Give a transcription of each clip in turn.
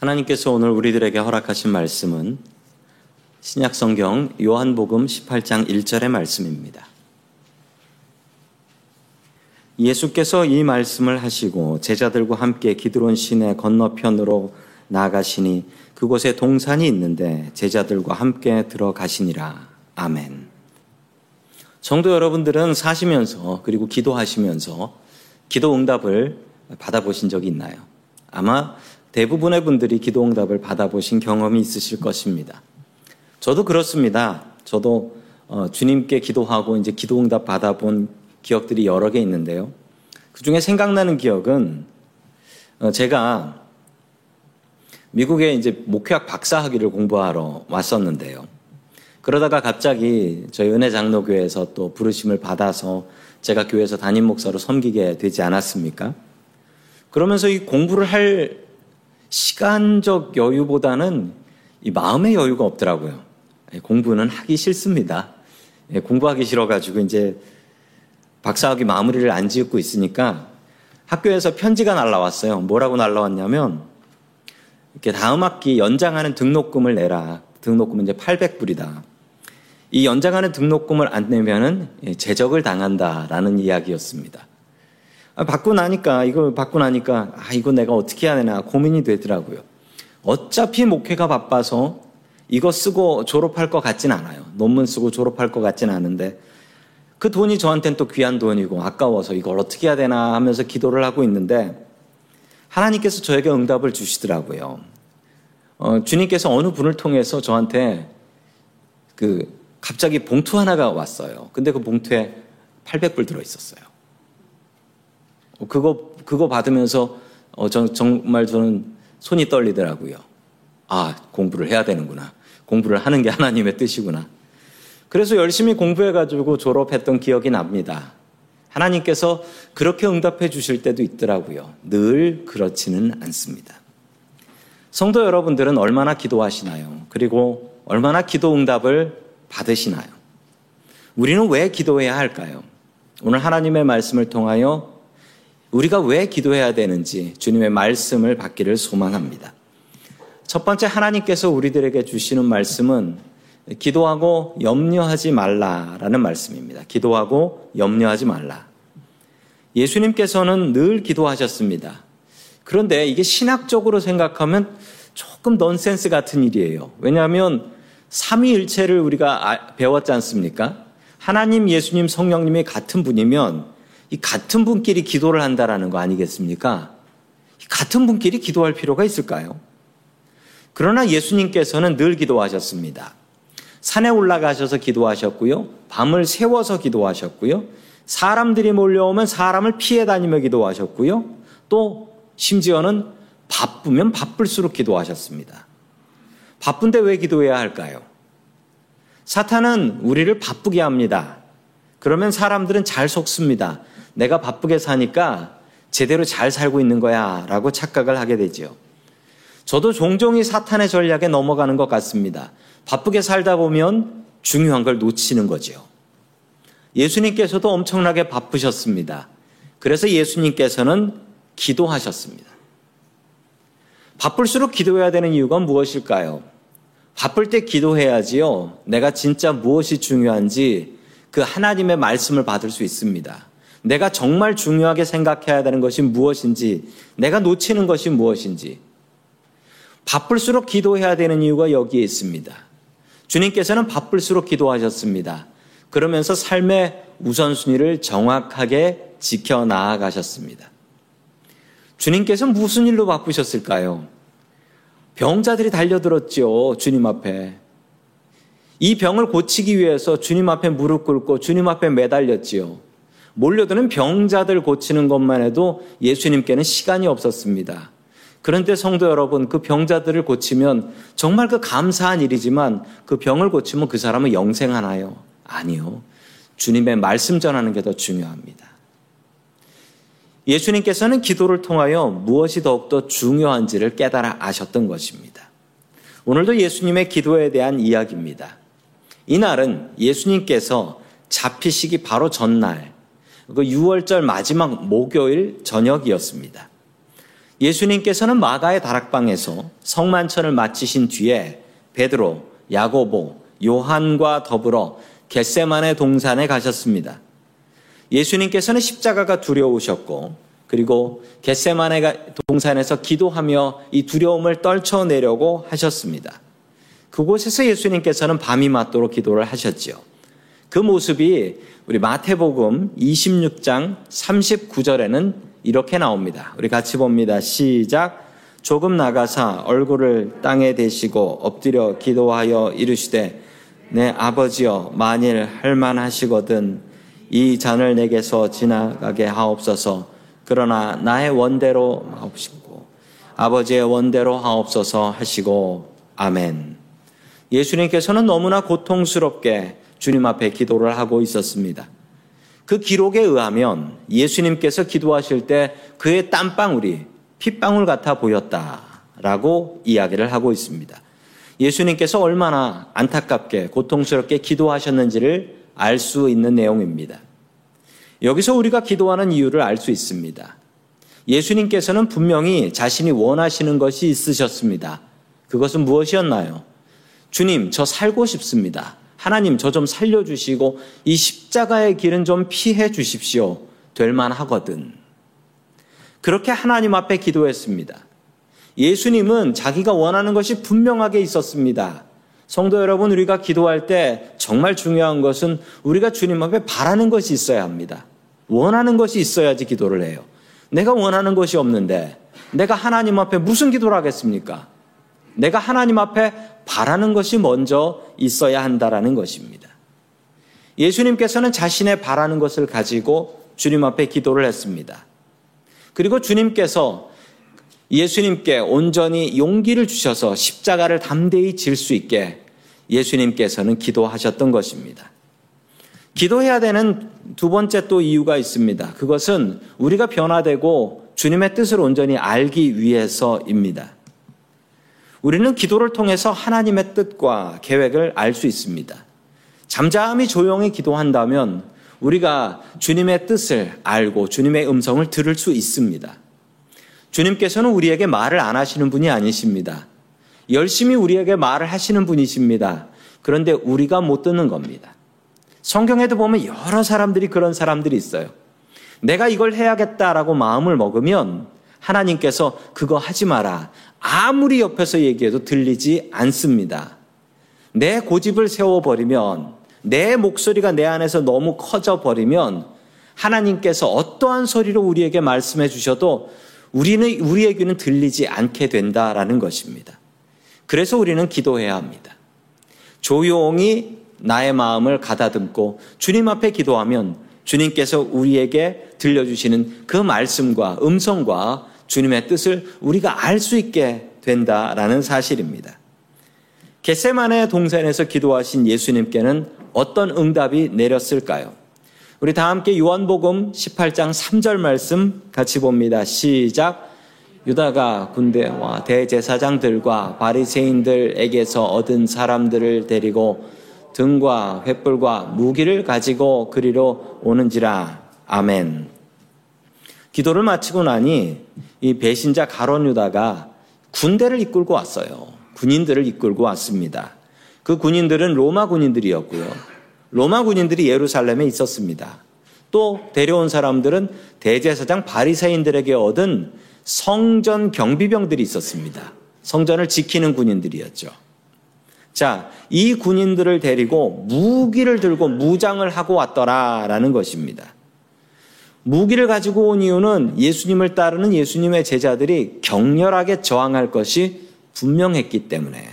하나님께서 오늘 우리들에게 허락하신 말씀은 신약 성경 요한복음 18장 1절의 말씀입니다. 예수께서 이 말씀을 하시고 제자들과 함께 기드론 시내 건너편으로 나가시니 그곳에 동산이 있는데 제자들과 함께 들어가시니라. 아멘. 성도 여러분들은 사시면서 그리고 기도하시면서 기도 응답을 받아보신 적이 있나요? 아마 대부분의 분들이 기도 응답을 받아보신 경험이 있으실 것입니다. 저도 그렇습니다. 저도 어, 주님께 기도하고 이제 기도 응답 받아본 기억들이 여러 개 있는데요. 그 중에 생각나는 기억은 어, 제가 미국에 이제 목회학 박사학위를 공부하러 왔었는데요. 그러다가 갑자기 저희 은혜 장로교회에서 또 부르심을 받아서 제가 교회에서 담임 목사로 섬기게 되지 않았습니까? 그러면서 이 공부를 할 시간적 여유보다는 이 마음의 여유가 없더라고요. 예, 공부는 하기 싫습니다. 예, 공부하기 싫어가지고 이제 박사학위 마무리를 안 지었고 있으니까 학교에서 편지가 날라왔어요. 뭐라고 날라왔냐면 이렇게 다음 학기 연장하는 등록금을 내라. 등록금은 이제 800불이다. 이 연장하는 등록금을 안 내면은 예, 제적을 당한다라는 이야기였습니다. 아, 받고 나니까 이걸 받고 나니까 아 이거 내가 어떻게 해야 되나 고민이 되더라고요. 어차피 목회가 바빠서 이거 쓰고 졸업할 것 같진 않아요. 논문 쓰고 졸업할 것 같진 않은데 그 돈이 저한테는 또 귀한 돈이고 아까워서 이걸 어떻게 해야 되나 하면서 기도를 하고 있는데 하나님께서 저에게 응답을 주시더라고요. 어, 주님께서 어느 분을 통해서 저한테 그 갑자기 봉투 하나가 왔어요. 근데 그 봉투에 800불 들어 있었어요. 그거 그거 받으면서 어, 정, 정말 저는 손이 떨리더라고요. 아 공부를 해야 되는구나. 공부를 하는 게 하나님의 뜻이구나. 그래서 열심히 공부해가지고 졸업했던 기억이 납니다. 하나님께서 그렇게 응답해 주실 때도 있더라고요. 늘 그렇지는 않습니다. 성도 여러분들은 얼마나 기도하시나요? 그리고 얼마나 기도 응답을 받으시나요? 우리는 왜 기도해야 할까요? 오늘 하나님의 말씀을 통하여 우리가 왜 기도해야 되는지 주님의 말씀을 받기를 소망합니다. 첫 번째 하나님께서 우리들에게 주시는 말씀은 기도하고 염려하지 말라라는 말씀입니다. 기도하고 염려하지 말라. 예수님께서는 늘 기도하셨습니다. 그런데 이게 신학적으로 생각하면 조금 넌센스 같은 일이에요. 왜냐하면 삼위일체를 우리가 배웠지 않습니까? 하나님, 예수님, 성령님이 같은 분이면 이 같은 분끼리 기도를 한다라는 거 아니겠습니까? 같은 분끼리 기도할 필요가 있을까요? 그러나 예수님께서는 늘 기도하셨습니다. 산에 올라가셔서 기도하셨고요. 밤을 세워서 기도하셨고요. 사람들이 몰려오면 사람을 피해 다니며 기도하셨고요. 또 심지어는 바쁘면 바쁠수록 기도하셨습니다. 바쁜데 왜 기도해야 할까요? 사탄은 우리를 바쁘게 합니다. 그러면 사람들은 잘 속습니다. 내가 바쁘게 사니까 제대로 잘 살고 있는 거야 라고 착각을 하게 되죠. 저도 종종 이 사탄의 전략에 넘어가는 것 같습니다. 바쁘게 살다 보면 중요한 걸 놓치는 거죠. 예수님께서도 엄청나게 바쁘셨습니다. 그래서 예수님께서는 기도하셨습니다. 바쁠수록 기도해야 되는 이유가 무엇일까요? 바쁠 때 기도해야지요. 내가 진짜 무엇이 중요한지 그 하나님의 말씀을 받을 수 있습니다. 내가 정말 중요하게 생각해야 되는 것이 무엇인지, 내가 놓치는 것이 무엇인지, 바쁠수록 기도해야 되는 이유가 여기에 있습니다. 주님께서는 바쁠수록 기도하셨습니다. 그러면서 삶의 우선순위를 정확하게 지켜 나아가셨습니다. 주님께서 무슨 일로 바쁘셨을까요? 병자들이 달려들었죠. 주님 앞에. 이 병을 고치기 위해서 주님 앞에 무릎 꿇고 주님 앞에 매달렸지요. 몰려드는 병자들 고치는 것만 해도 예수님께는 시간이 없었습니다. 그런데 성도 여러분, 그 병자들을 고치면 정말 그 감사한 일이지만 그 병을 고치면 그 사람은 영생하나요? 아니요. 주님의 말씀 전하는 게 더 중요합니다. 예수님께서는 기도를 통하여 무엇이 더욱더 중요한지를 깨달아 아셨던 것입니다. 오늘도 예수님의 기도에 대한 이야기입니다. 이날은 예수님께서 잡히시기 바로 전날, 그 6월절 마지막 목요일 저녁이었습니다. 예수님께서는 마가의 다락방에서 성만찬을 마치신 뒤에 베드로, 야고보, 요한과 더불어 겟세만의 동산에 가셨습니다. 예수님께서는 십자가가 두려우셨고 그리고 겟세만의 동산에서 기도하며 이 두려움을 떨쳐내려고 하셨습니다. 그곳에서 예수님께서는 밤이 맞도록 기도를 하셨지요. 그 모습이 우리 마태복음 26장 39절에는 이렇게 나옵니다. 우리 같이 봅니다. 시작. 조금 나가사 얼굴을 땅에 대시고 엎드려 기도하여 이르시되 내 아버지여 만일 할만하시거든 이 잔을 내게서 지나가게 하옵소서 그러나 나의 원대로 하옵시고 아버지의 원대로 하옵소서 하시고 아멘. 예수님께서는 너무나 고통스럽게 주님 앞에 기도를 하고 있었습니다. 그 기록에 의하면 예수님께서 기도하실 때 그의 땀방울이 핏방울 같아 보였다라고 이야기를 하고 있습니다. 예수님께서 얼마나 안타깝게 고통스럽게 기도하셨는지를 알 수 있는 내용입니다. 여기서 우리가 기도하는 이유를 알 수 있습니다. 예수님께서는 분명히 자신이 원하시는 것이 있으셨습니다. 그것은 무엇이었나요? 주님, 저 살고 싶습니다. 하나님, 저 좀 살려주시고 이 십자가의 길은 좀 피해 주십시오. 될 만하거든. 그렇게 하나님 앞에 기도했습니다. 예수님은 자기가 원하는 것이 분명하게 있었습니다. 성도 여러분, 우리가 기도할 때 정말 중요한 것은 우리가 주님 앞에 바라는 것이 있어야 합니다. 원하는 것이 있어야지 기도를 해요. 내가 원하는 것이 없는데 내가 하나님 앞에 무슨 기도를 하겠습니까? 내가 하나님 앞에 바라는 것이 먼저 있어야 한다라는 것입니다. 예수님께서는 자신의 바라는 것을 가지고 주님 앞에 기도를 했습니다. 그리고 주님께서 예수님께 온전히 용기를 주셔서 십자가를 담대히 질 수 있게 예수님께서는 기도하셨던 것입니다. 기도해야 되는 두 번째 또 이유가 있습니다. 그것은 우리가 변화되고 주님의 뜻을 온전히 알기 위해서입니다. 우리는 기도를 통해서 하나님의 뜻과 계획을 알 수 있습니다. 잠잠히 조용히 기도한다면 우리가 주님의 뜻을 알고 주님의 음성을 들을 수 있습니다. 주님께서는 우리에게 말을 안 하시는 분이 아니십니다. 열심히 우리에게 말을 하시는 분이십니다. 그런데 우리가 못 듣는 겁니다. 성경에도 보면 여러 사람들이 그런 사람들이 있어요. 내가 이걸 해야겠다라고 마음을 먹으면 하나님께서 그거 하지 마라. 아무리 옆에서 얘기해도 들리지 않습니다. 내 고집을 세워버리면 내 목소리가 내 안에서 너무 커져 버리면 하나님께서 어떠한 소리로 우리에게 말씀해 주셔도 우리는 우리의 귀는 들리지 않게 된다라는 것입니다. 그래서 우리는 기도해야 합니다. 조용히 나의 마음을 가다듬고 주님 앞에 기도하면 주님께서 우리에게 들려주시는 그 말씀과 음성과 주님의 뜻을 우리가 알 수 있게 된다라는 사실입니다. 겟세만의 동산에서 기도하신 예수님께는 어떤 응답이 내렸을까요? 우리 다 함께 요한복음 18장 3절 말씀 같이 봅니다. 시작. 유다가 군대와 대제사장들과 바리새인들에게서 얻은 사람들을 데리고 등과 횃불과 무기를 가지고 그리로 오는지라. 아멘. 기도를 마치고 나니 이 배신자 가론 유다가 군대를 이끌고 왔어요. 군인들을 이끌고 왔습니다. 그 군인들은 로마 군인들이었고요. 로마 군인들이 예루살렘에 있었습니다. 또 데려온 사람들은 대제사장 바리새인들에게 얻은 성전 경비병들이 있었습니다. 성전을 지키는 군인들이었죠. 자, 이 군인들을 데리고 무기를 들고 무장을 하고 왔더라라는 것입니다. 무기를 가지고 온 이유는 예수님을 따르는 예수님의 제자들이 격렬하게 저항할 것이 분명했기 때문에.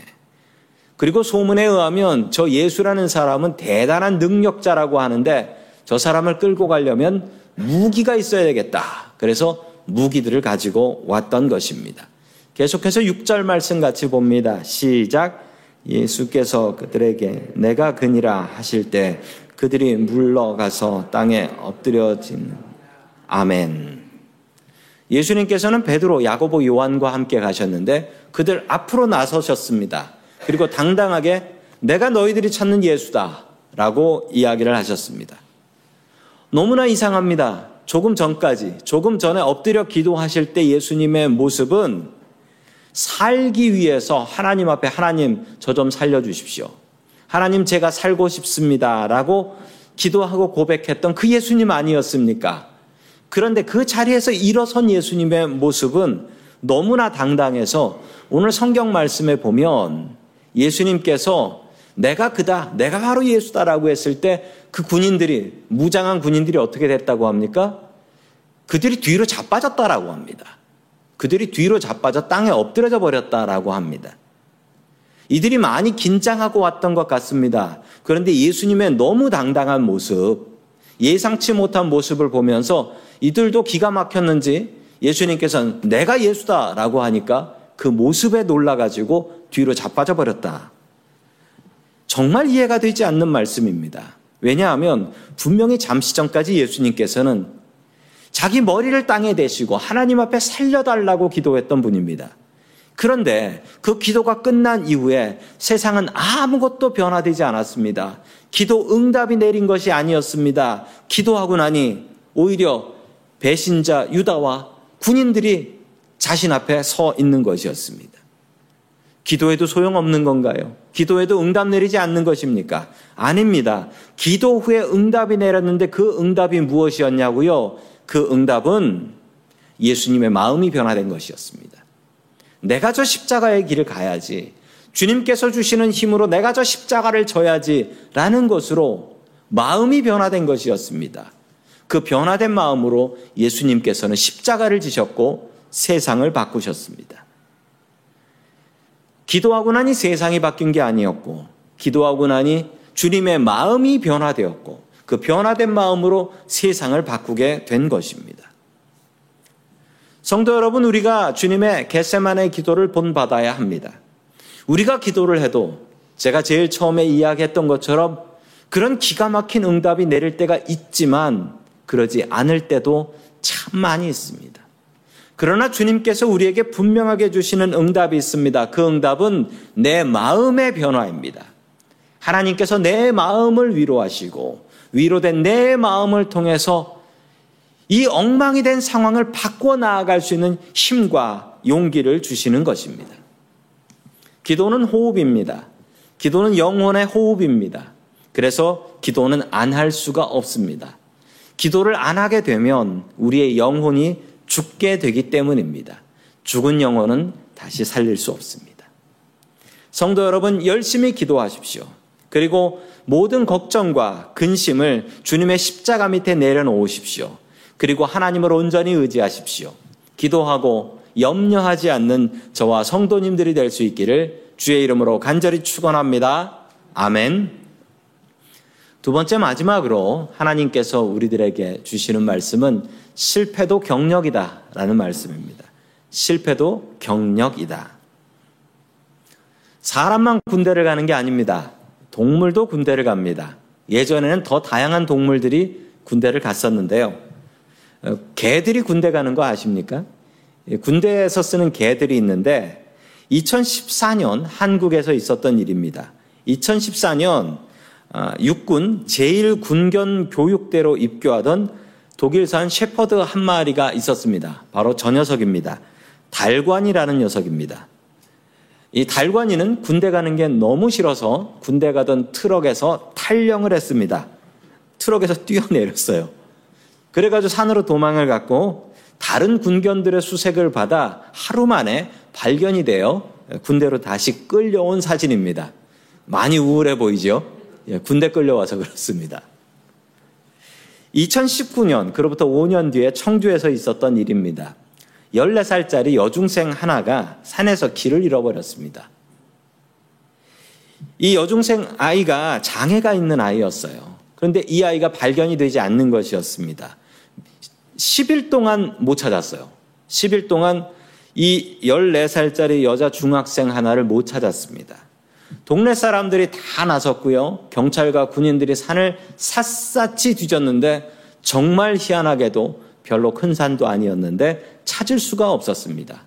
그리고 소문에 의하면 저 예수라는 사람은 대단한 능력자라고 하는데 저 사람을 끌고 가려면 무기가 있어야 되겠다. 그래서 무기들을 가지고 왔던 것입니다. 계속해서 6절 말씀 같이 봅니다. 시작. 예수께서 그들에게 내가 그니라 하실 때 그들이 물러가서 땅에 엎드려진 아멘. 예수님께서는 베드로, 야고보, 요한과 함께 가셨는데 그들 앞으로 나서셨습니다. 그리고 당당하게 내가 너희들이 찾는 예수다 라고 이야기를 하셨습니다. 너무나 이상합니다. 조금 전까지, 조금 전에 엎드려 기도하실 때 예수님의 모습은 살기 위해서 하나님 앞에 하나님 저 좀 살려주십시오. 하나님 제가 살고 싶습니다. 라고 기도하고 고백했던 그 예수님 아니었습니까? 그런데 그 자리에서 일어선 예수님의 모습은 너무나 당당해서 오늘 성경 말씀에 보면 예수님께서 내가 그다, 내가 바로 예수다라고 했을 때 그 군인들이, 무장한 군인들이 어떻게 됐다고 합니까? 그들이 뒤로 자빠졌다라고 합니다. 그들이 뒤로 자빠져 땅에 엎드려져 버렸다라고 합니다. 이들이 많이 긴장하고 왔던 것 같습니다. 그런데 예수님의 너무 당당한 모습, 예상치 못한 모습을 보면서 이들도 기가 막혔는지 예수님께서는 내가 예수다라고 하니까 그 모습에 놀라가지고 뒤로 자빠져 버렸다. 정말 이해가 되지 않는 말씀입니다. 왜냐하면 분명히 잠시 전까지 예수님께서는 자기 머리를 땅에 대시고 하나님 앞에 살려달라고 기도했던 분입니다. 그런데 그 기도가 끝난 이후에 세상은 아무것도 변화되지 않았습니다. 기도 응답이 내린 것이 아니었습니다. 기도하고 나니 오히려 배신자 유다와 군인들이 자신 앞에 서 있는 것이었습니다. 기도해도 소용없는 건가요? 기도해도 응답 내리지 않는 것입니까? 아닙니다. 기도 후에 응답이 내렸는데 그 응답이 무엇이었냐고요? 그 응답은 예수님의 마음이 변화된 것이었습니다. 내가 저 십자가의 길을 가야지. 주님께서 주시는 힘으로 내가 저 십자가를 져야지. 라는 것으로 마음이 변화된 것이었습니다. 그 변화된 마음으로 예수님께서는 십자가를 지셨고 세상을 바꾸셨습니다. 기도하고 나니 세상이 바뀐 게 아니었고, 기도하고 나니 주님의 마음이 변화되었고, 그 변화된 마음으로 세상을 바꾸게 된 것입니다. 성도 여러분, 우리가 주님의 겟세만의 기도를 본받아야 합니다. 우리가 기도를 해도 제가 제일 처음에 이야기했던 것처럼 그런 기가 막힌 응답이 내릴 때가 있지만 그러지 않을 때도 참 많이 있습니다. 그러나 주님께서 우리에게 분명하게 주시는 응답이 있습니다. 그 응답은 내 마음의 변화입니다. 하나님께서 내 마음을 위로하시고 위로된 내 마음을 통해서 이 엉망이 된 상황을 바꿔 나아갈 수 있는 힘과 용기를 주시는 것입니다. 기도는 호흡입니다. 기도는 영혼의 호흡입니다. 그래서 기도는 안 할 수가 없습니다. 기도를 안 하게 되면 우리의 영혼이 죽게 되기 때문입니다. 죽은 영혼은 다시 살릴 수 없습니다. 성도 여러분, 열심히 기도하십시오. 그리고 모든 걱정과 근심을 주님의 십자가 밑에 내려놓으십시오. 그리고 하나님을 온전히 의지하십시오. 기도하고 염려하지 않는 저와 성도님들이 될 수 있기를 주의 이름으로 간절히 축원합니다. 아멘. 두 번째 마지막으로 하나님께서 우리들에게 주시는 말씀은 실패도 경력이다라는 말씀입니다. 실패도 경력이다. 사람만 군대를 가는 게 아닙니다. 동물도 군대를 갑니다. 예전에는 더 다양한 동물들이 군대를 갔었는데요. 어, 개들이 군대 가는 거 아십니까? 예, 군대에서 쓰는 개들이 있는데 2014년 한국에서 있었던 일입니다. 2014년 아, 육군 제1군견 교육대로 입교하던 독일산 셰퍼드 한 마리가 있었습니다. 바로 저 녀석입니다. 달관이라는 녀석입니다. 이 달관이는 군대 가는 게 너무 싫어서 군대 가던 트럭에서 탈령을 했습니다. 트럭에서 뛰어내렸어요. 그래가지고 산으로 도망을 갔고 다른 군견들의 수색을 받아 하루 만에 발견이 되어 군대로 다시 끌려온 사진입니다. 많이 우울해 보이죠? 예, 군대 끌려와서 그렇습니다. 2019년, 그로부터 5년 뒤에 청주에서 있었던 일입니다. 14살짜리 여중생 하나가 산에서 길을 잃어버렸습니다. 이 여중생 아이가 장애가 있는 아이였어요. 그런데 이 아이가 발견이 되지 않는 것이었습니다. 10일 동안 못 찾았어요. 10일 동안 이 14살짜리 여자 중학생 하나를 못 찾았습니다. 동네 사람들이 다 나섰고요. 경찰과 군인들이 산을 샅샅이 뒤졌는데 정말 희한하게도 별로 큰 산도 아니었는데 찾을 수가 없었습니다.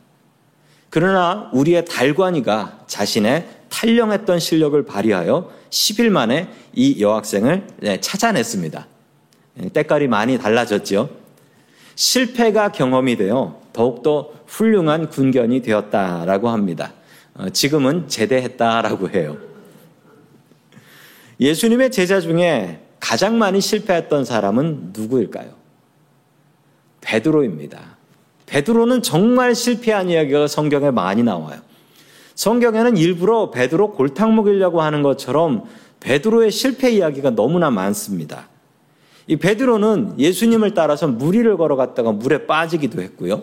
그러나 우리의 달관이가 자신의 탈령했던 실력을 발휘하여 10일 만에 이 여학생을 네, 찾아냈습니다. 네, 때깔이 많이 달라졌죠. 실패가 경험이 되어 더욱더 훌륭한 군견이 되었다라고 합니다. 어, 지금은 제대했다라고 해요. 예수님의 제자 중에 가장 많이 실패했던 사람은 누구일까요? 베드로입니다. 베드로는 정말 실패한 이야기가 성경에 많이 나와요. 성경에는 일부러 베드로 골탕 먹이려고 하는 것처럼 베드로의 실패 이야기가 너무나 많습니다. 이 베드로는 예수님을 따라서 무리를 걸어갔다가 물에 빠지기도 했고요.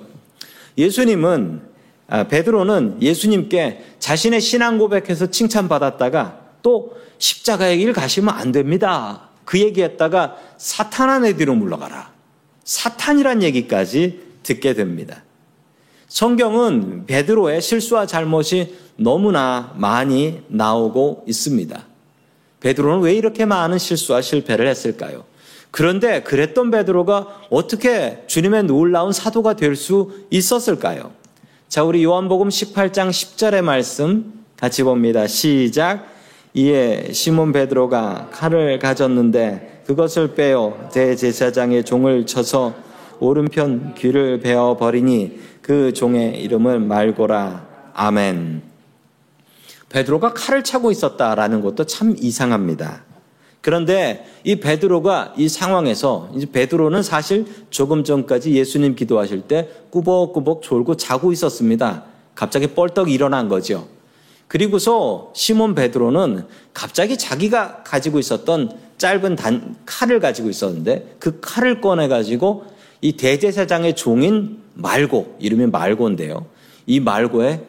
예수님은 아, 베드로는 예수님께 자신의 신앙 고백해서 칭찬받았다가 또 십자가의 길 가시면 안 됩니다. 그 얘기했다가 사탄 의 뒤로 물러가라. 사탄이란 얘기까지 듣게 됩니다. 성경은 베드로의 실수와 잘못이 너무나 많이 나오고 있습니다. 베드로는 왜 이렇게 많은 실수와 실패를 했을까요? 그런데 그랬던 베드로가 어떻게 주님의 놀라운 사도가 될 수 있었을까요? 자, 우리 요한복음 18장 10절의 말씀 같이 봅니다. 시작. 이에 시몬 베드로가 칼을 가졌는데 그것을 빼어 대제사장의 종을 쳐서 오른편 귀를 베어 버리니 그 종의 이름을 말고라. 아멘. 베드로가 칼을 차고 있었다라는 것도 참 이상합니다. 그런데 이 베드로가 이 상황에서 이제 베드로는 사실 조금 전까지 예수님 기도하실 때 꾸벅꾸벅 졸고 자고 있었습니다. 갑자기 뻘떡 일어난 거죠. 그리고서 시몬 베드로는 갑자기 자기가 가지고 있었던 짧은 단, 칼을 가지고 있었는데 그 칼을 꺼내 가지고 이 대제사장의 종인 말고 이름이 말고인데요. 이 말고의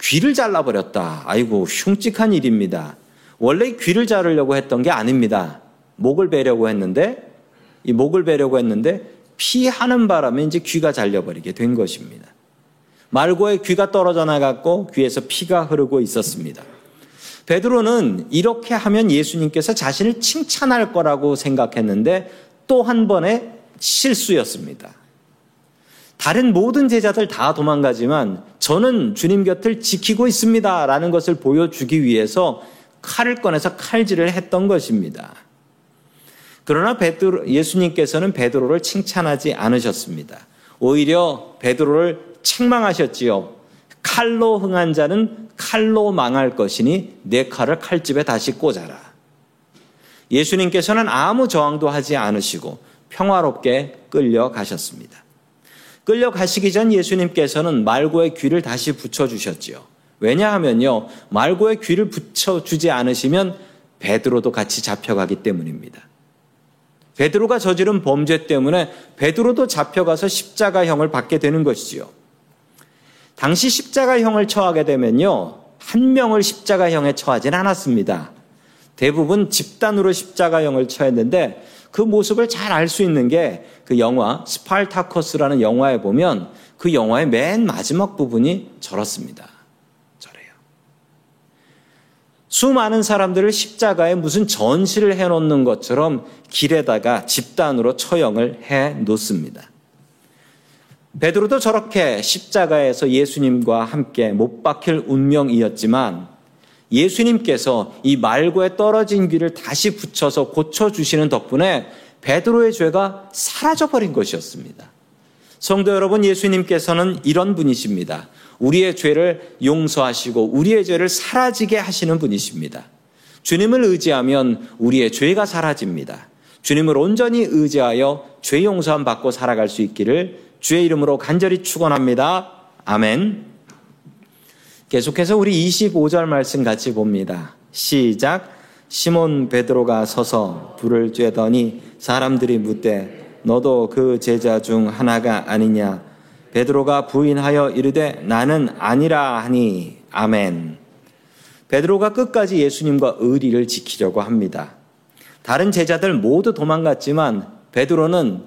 귀를 잘라버렸다. 아이고 흉측한 일입니다. 원래 귀를 자르려고 했던 게 아닙니다. 목을 베려고 했는데 이 목을 베려고 했는데 피하는 바람에 이제 귀가 잘려버리게 된 것입니다. 말고의 귀가 떨어져 나갔고 귀에서 피가 흐르고 있었습니다. 베드로는 이렇게 하면 예수님께서 자신을 칭찬할 거라고 생각했는데 또 한 번의 실수였습니다. 다른 모든 제자들 다 도망가지만 저는 주님 곁을 지키고 있습니다. 라는 것을 보여주기 위해서 칼을 꺼내서 칼질을 했던 것입니다. 그러나 베드로, 예수님께서는 베드로를 칭찬하지 않으셨습니다. 오히려 베드로를 책망하셨지요. 칼로 흥한 자는 칼로 망할 것이니 내 칼을 칼집에 다시 꽂아라. 예수님께서는 아무 저항도 하지 않으시고 평화롭게 끌려가셨습니다. 끌려가시기 전 예수님께서는 말고의 귀를 다시 붙여주셨지요. 왜냐하면요, 말고의 귀를 붙여주지 않으시면 베드로도 같이 잡혀가기 때문입니다. 베드로가 저지른 범죄 때문에 베드로도 잡혀가서 십자가형을 받게 되는 것이지요. 당시 십자가형을 처하게 되면요, 한 명을 십자가형에 처하진 않았습니다. 대부분 집단으로 십자가형을 처했는데 그 모습을 잘 알 수 있는 게 그 영화 스팔타커스라는 영화에 보면 그 영화의 맨 마지막 부분이 저렇습니다. 수많은 사람들을 십자가에 무슨 전시를 해 놓는 것처럼 길에다가 집단으로 처형을 해 놓습니다. 베드로도 저렇게 십자가에서 예수님과 함께 못 박힐 운명이었지만 예수님께서 이 말고에 떨어진 귀를 다시 붙여서 고쳐주시는 덕분에 베드로의 죄가 사라져버린 것이었습니다. 성도 여러분, 예수님께서는 이런 분이십니다. 우리의 죄를 용서하시고 우리의 죄를 사라지게 하시는 분이십니다. 주님을 의지하면 우리의 죄가 사라집니다. 주님을 온전히 의지하여 죄 용서함 받고 살아갈 수 있기를 주의 이름으로 간절히 축원합니다. 아멘. 계속해서 우리 25절 말씀 같이 봅니다. 시작. 시몬 베드로가 서서 불을 쬐더니 사람들이 묻되 너도 그 제자 중 하나가 아니냐 베드로가 부인하여 이르되 나는 아니라 하니 아멘. 베드로가 끝까지 예수님과 의리를 지키려고 합니다. 다른 제자들 모두 도망갔지만 베드로는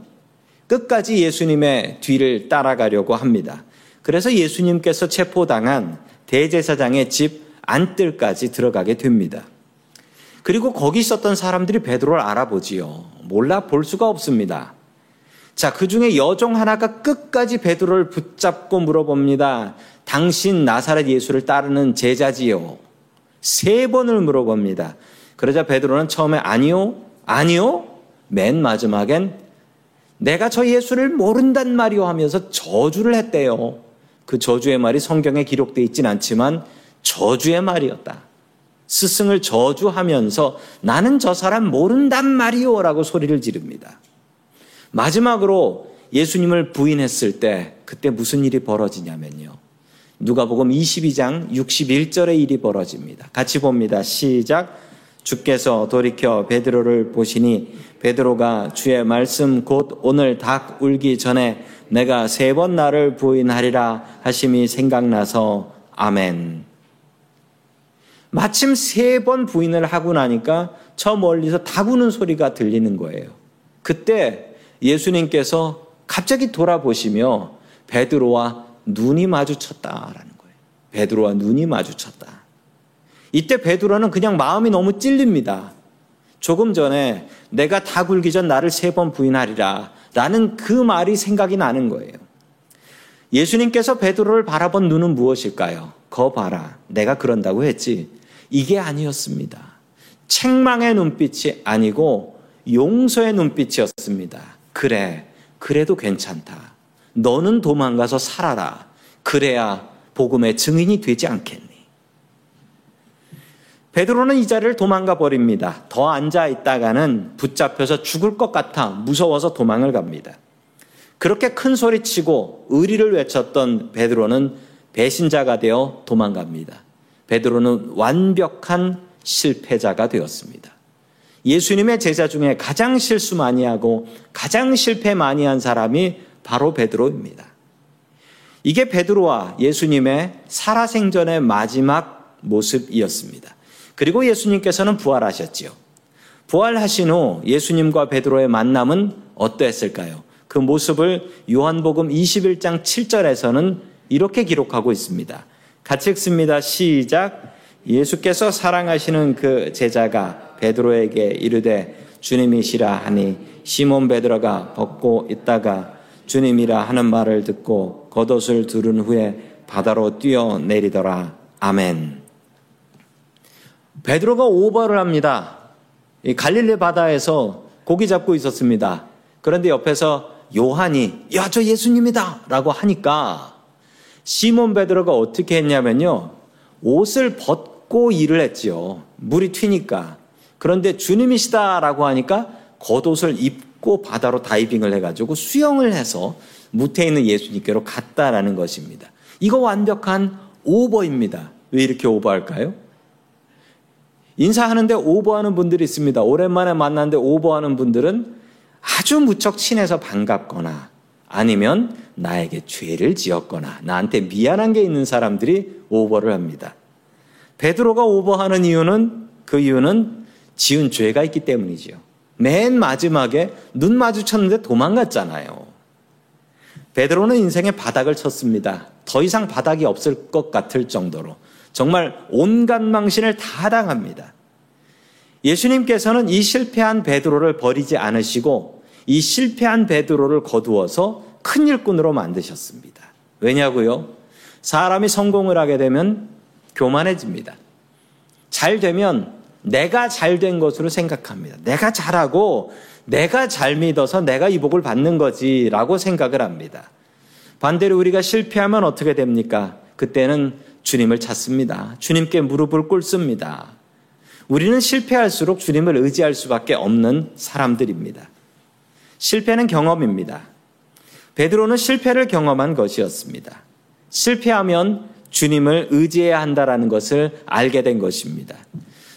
끝까지 예수님의 뒤를 따라가려고 합니다. 그래서 예수님께서 체포당한 대제사장의 집 안뜰까지 들어가게 됩니다. 그리고 거기 있었던 사람들이 베드로를 알아보지요. 몰라 볼 수가 없습니다. 자, 그 중에 여종 하나가 끝까지 베드로를 붙잡고 물어봅니다. 당신 나사렛 예수를 따르는 제자지요. 세 번을 물어봅니다. 그러자 베드로는 처음에 아니요, 아니요. 맨 마지막엔 내가 저 예수를 모른단 말이오 하면서 저주를 했대요. 그 저주의 말이 성경에 기록되어 있진 않지만 저주의 말이었다. 스승을 저주하면서 나는 저 사람 모른단 말이오 라고 소리를 지릅니다. 마지막으로 예수님을 부인했을 때 그때 무슨 일이 벌어지냐면요. 누가복음 22장 61절의 일이 벌어집니다. 같이 봅니다. 시작. 주께서 돌이켜 베드로를 보시니 베드로가 주의 말씀 곧 오늘 닭 울기 전에 내가 세 번 나를 부인하리라 하심이 생각나서 아멘. 마침 세 번 부인을 하고 나니까 저 멀리서 닭 우는 소리가 들리는 거예요. 그때 예수님께서 갑자기 돌아보시며 베드로와 눈이 마주쳤다라는 거예요. 베드로와 눈이 마주쳤다. 이때 베드로는 그냥 마음이 너무 찔립니다. 조금 전에 내가 다 굴기 전 나를 세 번 부인하리라 라는 그 말이 생각이 나는 거예요. 예수님께서 베드로를 바라본 눈은 무엇일까요? 거 봐라. 내가 그런다고 했지. 이게 아니었습니다. 책망의 눈빛이 아니고 용서의 눈빛이었습니다. 그래. 그래도 괜찮다. 너는 도망가서 살아라. 그래야 복음의 증인이 되지 않겠니? 베드로는 이 자리를 도망가 버립니다. 더 앉아 있다가는 붙잡혀서 죽을 것 같아 무서워서 도망을 갑니다. 그렇게 큰 소리 치고 의리를 외쳤던 베드로는 배신자가 되어 도망갑니다. 베드로는 완벽한 실패자가 되었습니다. 예수님의 제자 중에 가장 실수 많이 하고 가장 실패 많이 한 사람이 바로 베드로입니다. 이게 베드로와 예수님의 살아생전의 마지막 모습이었습니다. 그리고 예수님께서는 부활하셨지요. 부활하신 후 예수님과 베드로의 만남은 어떠했을까요? 그 모습을 요한복음 21장 7절에서는 이렇게 기록하고 있습니다. 같이 읽습니다. 시작. 예수께서 사랑하시는 그 제자가 베드로에게 이르되 주님이시라 하니 시몬 베드로가 벗고 있다가 주님이라 하는 말을 듣고 겉옷을 두른 후에 바다로 뛰어내리더라. 아멘. 베드로가 오버를 합니다. 갈릴리 바다에서 고기 잡고 있었습니다. 그런데 옆에서 요한이 야 저 예수님이다 라고 하니까 시몬 베드로가 어떻게 했냐면요. 옷을 벗고 일을 했지요. 물이 튀니까. 그런데 주님이시다라고 하니까 겉옷을 입고 바다로 다이빙을 해가지고 수영을 해서 무태 있는 예수님께로 갔다라는 것입니다. 이거 완벽한 오버입니다. 왜 이렇게 오버할까요? 인사하는데 오버하는 분들이 있습니다. 오랜만에 만났는데 오버하는 분들은 아주 무척 친해서 반갑거나 아니면 나에게 죄를 지었거나 나한테 미안한 게 있는 사람들이 오버를 합니다. 베드로가 오버하는 이유는 그 이유는 지은 죄가 있기 때문이지요. 맨 마지막에 눈 마주쳤는데 도망갔잖아요. 베드로는 인생의 바닥을 쳤습니다. 더 이상 바닥이 없을 것 같을 정도로 정말 온갖 망신을 다 당합니다. 예수님께서는 이 실패한 베드로를 버리지 않으시고 이 실패한 베드로를 거두어서 큰 일꾼으로 만드셨습니다. 왜냐고요? 사람이 성공을 하게 되면 교만해집니다. 잘 되면 내가 잘 된 것으로 생각합니다. 내가 잘하고 내가 잘 믿어서 내가 이 복을 받는 거지라고 생각을 합니다. 반대로 우리가 실패하면 어떻게 됩니까? 그때는 주님을 찾습니다. 주님께 무릎을 꿇습니다. 우리는 실패할수록 주님을 의지할 수밖에 없는 사람들입니다. 실패는 경험입니다. 베드로는 실패를 경험한 것이었습니다. 실패하면 주님을 의지해야 한다라는 것을 알게 된 것입니다.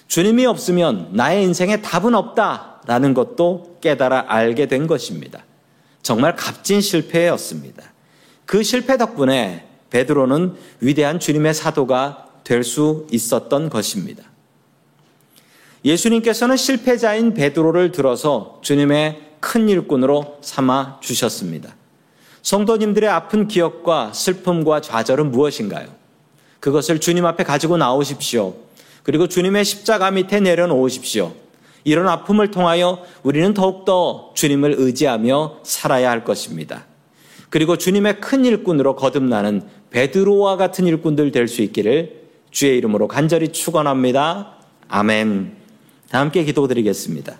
주님이 없으면 나의 인생에 답은 없다라는 것도 깨달아 알게 된 것입니다. 정말 값진 실패였습니다. 그 실패 덕분에 베드로는 위대한 주님의 사도가 될 수 있었던 것입니다. 예수님께서는 실패자인 베드로를 들어서 주님의 큰 일꾼으로 삼아 주셨습니다. 성도님들의 아픈 기억과 슬픔과 좌절은 무엇인가요? 그것을 주님 앞에 가지고 나오십시오. 그리고 주님의 십자가 밑에 내려놓으십시오. 이런 아픔을 통하여 우리는 더욱더 주님을 의지하며 살아야 할 것입니다. 그리고 주님의 큰 일꾼으로 거듭나는 베드로와 같은 일꾼들 될 수 있기를 주의 이름으로 간절히 축원합니다. 아멘. 다 함께 기도드리겠습니다.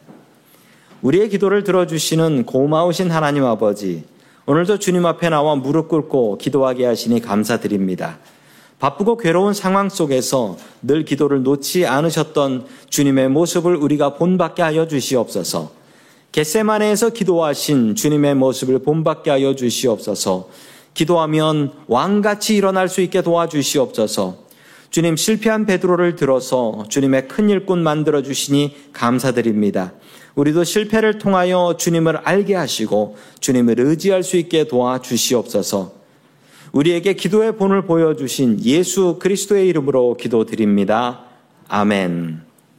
우리의 기도를 들어주시는 고마우신 하나님 아버지, 오늘도 주님 앞에 나와 무릎 꿇고 기도하게 하시니 감사드립니다. 바쁘고 괴로운 상황 속에서 늘 기도를 놓지 않으셨던 주님의 모습을 우리가 본받게 하여 주시옵소서. 겟세마네에서 기도하신 주님의 모습을 본받게 하여 주시옵소서. 기도하면 왕같이 일어날 수 있게 도와주시옵소서. 주님 실패한 베드로를 들어서 주님의 큰 일꾼 만들어 주시니 감사드립니다. 우리도 실패를 통하여 주님을 알게 하시고 주님을 의지할 수 있게 도와주시옵소서. 우리에게 기도의 본을 보여주신 예수 그리스도의 이름으로 기도드립니다. 아멘.